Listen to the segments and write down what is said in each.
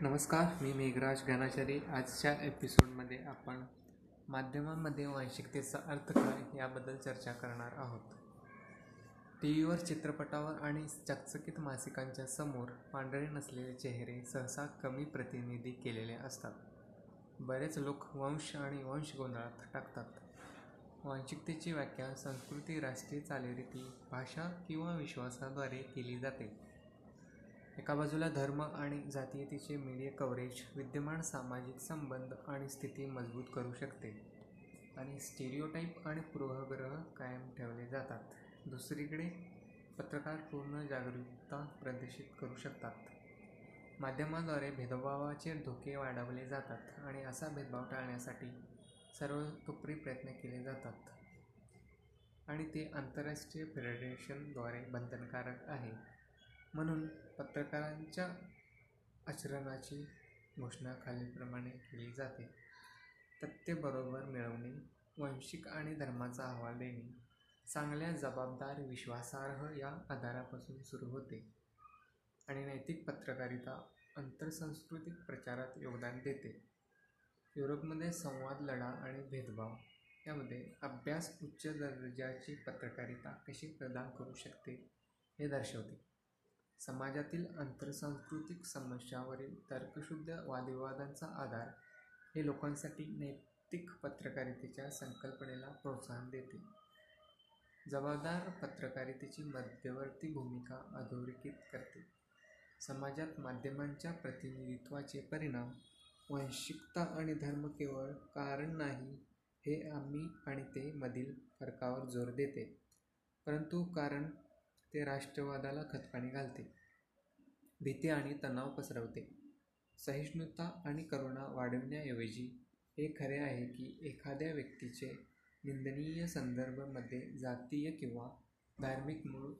नमस्कार मी मेघराज ज्ञानाचारी. आजच्या एपिसोडमध्ये आपण माध्यमांमध्ये वांशिकतेचा अर्थ काय याबद्दल चर्चा करणार आहोत. टी व्हीवर चित्रपटावर आणि चकचकीत मासिकांच्या समोर पांढरे नसलेले चेहरे सहसा कमी प्रतिनिधी केलेले असतात. बरेच लोक वंश आणि वंश गोंधळात टाकतात. वांशिकतेची व्याख्या संस्कृती राष्ट्रीय चालीरीती भाषा किंवा विश्वासाद्वारे केली जाते. एका बाजूला धर्म आणि जातीयतेचे मीडिया कव्हरेज विद्यमान सामाजिक संबंध आणि स्थिती मजबूत करू शकते. आणि स्टिरिओटाईप आणि पूर्वग्रह कायम ठेवले जातात. दुसरीकडे पत्रकार पूर्ण जागरूकता प्रदर्शित करू शकतात. माध्यमाद्वारे भेदभावाचे धोके वाढवले जातात आणि असा भेदभाव टाळण्यासाठी सर्वतोपरी प्रयत्न केले जातात. आणि ते आंतरराष्ट्रीय फेडरेशनद्वारे बंधनकारक आहे. म्हणून पत्रकारांच्या आचरणाची घोषणा खालीलप्रमाणे केली जाते. तथ्य बरोबर मिळवणे वांशिक आणि धर्माचा अहवाल देणे चांगल्या जबाबदार विश्वासार्ह या आधारापासून सुरू होते आणि नैतिक पत्रकारिता आंतरसांस्कृतिक प्रचारात योगदान देते. युरोपमध्ये संवाद लढा आणि भेदभाव यामध्ये अभ्यास उच्च दर्जाची पत्रकारिता कशी प्रदान करू शकते हे दर्शवते. समाजातील आंतरसांस्कृतिक समस्यावरील तर्कशुद्ध वादविवादांचा आधार हे लोकांसाठी नैतिक पत्रकारितेच्या संकल्पनेला प्रोत्साहन देते. जबाबदार पत्रकारितेची मध्यवर्ती भूमिका अधोरेखित करते. समाजात माध्यमांच्या प्रतिनिधित्वाचे परिणाम वांशिकता आणि धर्म केवळ कारण नाही हे आम्ही आणि ते मधील फरकावर जोर देते. परंतु कारण ते राष्ट्रवादाला खतपाणी घालते. भीती आणि तणाव पसरवते. सहिष्णुता आणि करुणा वाढविण्याऐवजी हे खरे आहे की एखाद्या व्यक्तीचे निंदनीय संदर्भामध्ये जातीय किंवा धार्मिक मूळ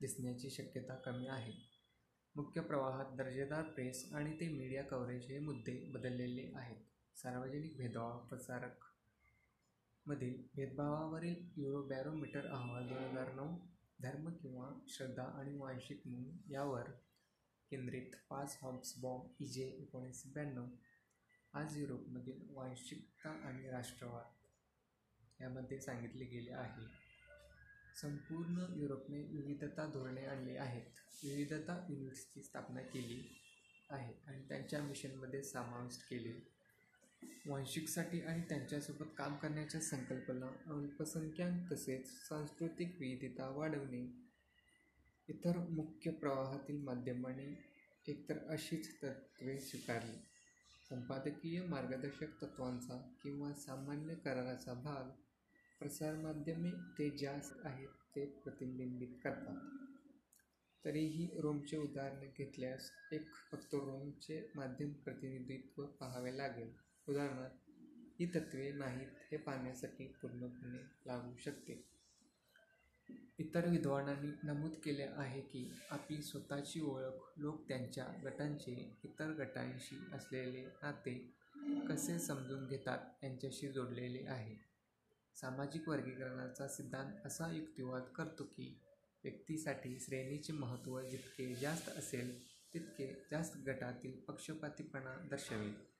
दिसण्याची शक्यता कमी आहे. मुख्य प्रवाहात दर्जेदार प्रेस आणि ते मीडिया कव्हरेज हे मुद्दे बदललेले आहेत. सार्वजनिक भेदभाव प्रसारक मधील भेदभावावरील युरोबॅरोमीटर अहवाल दोन हजार नऊ धर्म किंवा श्रद्धा आणि वांशिक मूळ यावर केंद्रित पाच हॉब्सबॉम इजे एकोणीसशे ब्याण्णव आज युरोपमधील वांशिकता आणि राष्ट्रवाद यामध्ये सांगितले गेले आहे. संपूर्ण युरोपने विविधता धोरणे आणली आहेत. विविधता युनिट्सची स्थापना केली आहे आणि त्यांच्या मिशनमध्ये समाविष्ट केले. वांशिकसाठी आणि त्यांच्यासोबत काम करण्याच्या संकल्पना अल्पसंख्याक तसेच सांस्कृतिक विविधता वाढवणे इतर मुख्य प्रवाहातील माध्यमांनी एकतर अशीच तत्त्वे स्वीकारली. संपादकीय मार्गदर्शक तत्त्वांचा किंवा सामान्य कराराचा भाग प्रसारमाध्यमे ते जास्त आहेत ते प्रतिबिंबित करतात. तरीही रोमचे उदाहरण घेतल्यास एक फक्त रोमचे माध्यम प्रतिनिधित्व पाहावे लागेल. उदाहरणार्थ ही तत्त्वे नाहीत हे पाहण्यासाठी पूर्णपणे लागू शकते. इतर विद्वानांनी नमूद केले आहे की आपली स्वतःची ओळख लोक त्यांच्या गटांचे इतर गटांशी असलेले नाते कसे समजून घेतात यांच्याशी जोडलेले आहे. सामाजिक वर्गीकरणाचा सिद्धांत असा युक्तिवाद करतो की व्यक्तीसाठी श्रेणीचे महत्त्व जितके जास्त असेल तितके जास्त गटातील पक्षपातीपणा दर्शवेल.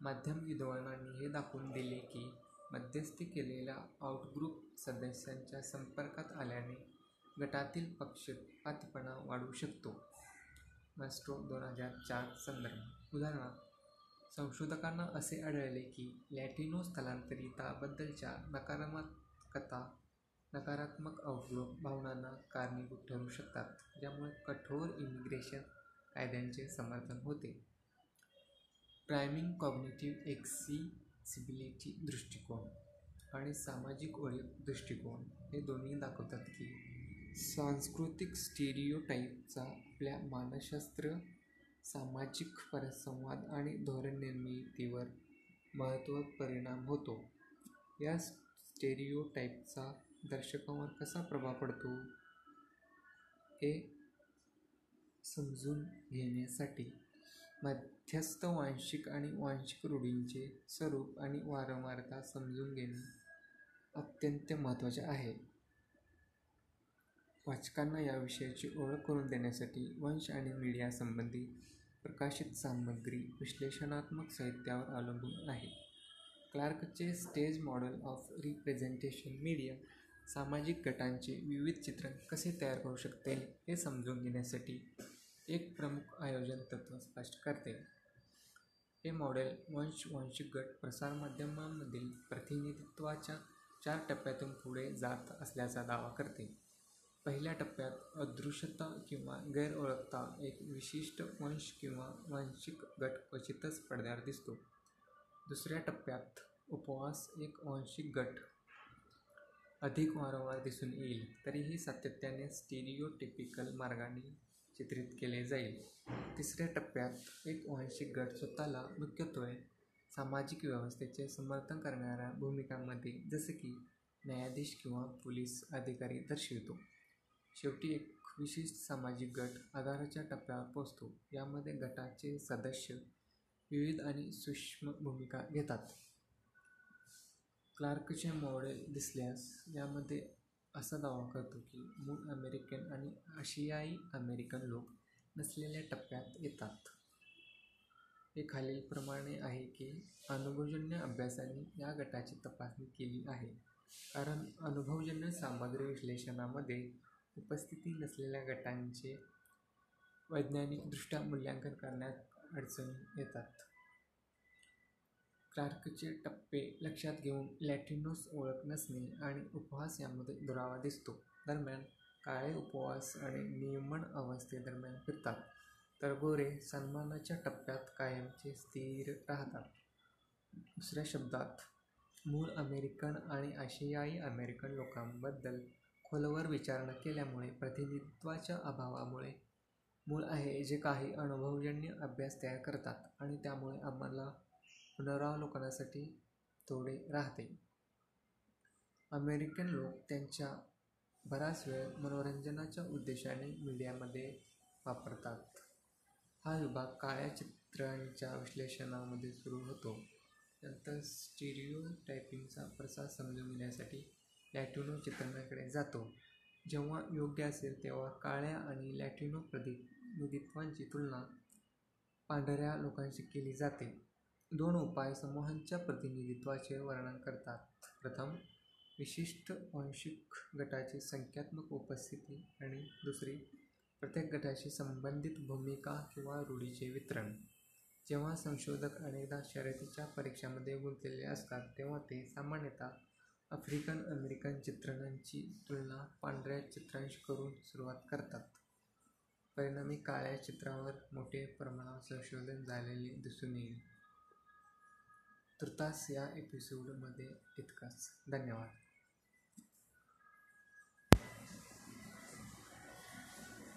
माध्यम विद्वानांनी हे दाखवून दिले की मध्यस्थी केलेल्या आउटग्रुप सदस्यांच्या संपर्कात आल्याने गटातील पक्षपातीपणा वाढू शकतो. मॅस्ट्रो दोन हजार चार संदर्भ उदाहरणार्थ संशोधकांना असे आढळले की लॅटिनो स्थलांतरिताबद्दलच्या नकारात्मकता नकारात्मक आउटग्रुप भावनांना कारणीभूत ठरू शकतात ज्यामुळे कठोर इमिग्रेशन कायद्यांचे समर्थन होते. प्रायमिंग कॉग्नेटिव्ह एक्सिसिबिलिटी दृष्टिकोन आणि सामाजिक ओळख दृष्टिकोन हे दोन्ही दाखवतात की सांस्कृतिक स्टेरिओटाईपचा आपल्या मानसशास्त्र सामाजिक परसंवाद आणि धोरणनिर्मितीवर महत्त्वाचा परिणाम होतो. या स्टेरिओटाईपचा दर्शकांवर कसा प्रभाव पडतो? हे समजून घेण्यासाठी मध्यस्थ वांशिक आणि वांशिक रूढींचे स्वरूप आणि वारंवारता समजून घेणे अत्यंत महत्त्वाचे आहे. वाचकांना या विषयाची ओळख करून देण्यासाठी वंश आणि मीडिया संबंधी प्रकाशित सामग्री विश्लेषणात्मक साहित्यावर अवलंबून आहे. क्लार्कचे stage model of representation media सामाजिक गटांचे विविध चित्रण कसे तयार करू शकते हे समजून घेण्यासाठी एक प्रमुख आयोजन तत्त्व स्पष्ट करते. हे मॉडेल वंश वांशिक गट प्रसारमाध्यमांमधील प्रतिनिधित्वाच्या चार टप्प्यातून पुढे जात असल्याचा दावा करते. पहिल्या टप्प्यात अदृश्यता किंवा गैरओळखता एक विशिष्ट वंश किंवा वांशिक गट क्वचितच पडद्यावर दिसतो. दुसऱ्या टप्प्यात उपवास एक वांशिक गट अधिक वारंवार दिसून येईल तरीही सातत्याने स्टिरियोटिपिकल मार्गाने चित्रित केले जाईल. तिसऱ्या टप्प्यात एक वांशिक गट स्वतःला मुख्यत्वे सामाजिक व्यवस्थेचे समर्थन करणाऱ्या भूमिकांमध्ये जसे की न्यायाधीश किंवा पोलीस अधिकारी दर्शवितो. शेवटी एक विशिष्ट सामाजिक गट आधाराच्या टप्प्यावर पोहोचतो. यामध्ये गटाचे सदस्य विविध आणि सूक्ष्म भूमिका घेतात. क्लार्कचे मॉडेल दिसल्यास यामध्ये असा दावा करतो की मूळ अमेरिकन आणि आशियाई अमेरिकन लोक नसलेल्या टप्प्यात येतात. हे खालीलप्रमाणे आहे की अनुभवजन्य अभ्यासाने या गटाची तपासणी केली आहे. कारण अनुभवजन्य सामग्री विश्लेषणामध्ये उपस्थिती नसलेल्या गटांचे वैज्ञानिकदृष्ट्या मूल्यांकन करण्यात अडचणी येतात. क्लार्कचे टप्पे लक्षात घेऊन लॅटिनोस ओळख नसणे आणि उपवास यामध्ये दुरावा दिसतो. दरम्यान काळे उपवास आणि नियमन अवस्थेदरम्यान फिरतात. तर गोरे सन्मानाच्या टप्प्यात कायमचे स्थिर राहतात. दुसऱ्या शब्दात मूळ अमेरिकन आणि आशियाई अमेरिकन लोकांबद्दल खोलवर विचार न केल्यामुळे प्रतिनिधित्वाच्या अभावामुळे मूळ आहे जे काही अनुभवजन्य अभ्यास तयार करतात आणि त्यामुळे आम्हाला पुनरावलोकनासाठी थोडे राहते. अमेरिकन लोक त्यांच्या बराच वेळ मनोरंजनाच्या उद्देशाने मीडियामध्ये वापरतात. हा विभाग काळ्या चित्रांच्या विश्लेषणामध्ये सुरू होतो. नंतर स्टिरिओ टायपिंगचा प्रसार समजून घेण्यासाठी लॅटिनो चित्रणाकडे जातो. जेव्हा योग्य असेल तेव्हा काळ्या आणि लॅटिनो प्रतिनिधित्वांची तुलना पांढऱ्या लोकांशी केली जाते. दोन उपाय समूहांच्या प्रतिनिधित्वाचे वर्णन करतात. प्रथम विशिष्ट वांशिक गटाची संख्यात्मक उपस्थिती आणि दुसरी प्रत्येक गटाशी संबंधित भूमिका किंवा रूढीचे वितरण. जेव्हा संशोधक अनेकदा शर्यतीच्या परीक्षामध्ये गुंतलेले असतात तेव्हा ते सामान्यतः आफ्रिकन अमेरिकन चित्रणांची तुलना पांढऱ्या चित्रांशी करून सुरुवात करतात. परिणामी काळ्या चित्रावर मोठे प्रमाणावर संशोधन झालेले दिसून येईल. तृतास या एपिसोडमध्ये इतकंच. धन्यवाद.